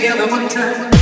Deeper love, deeper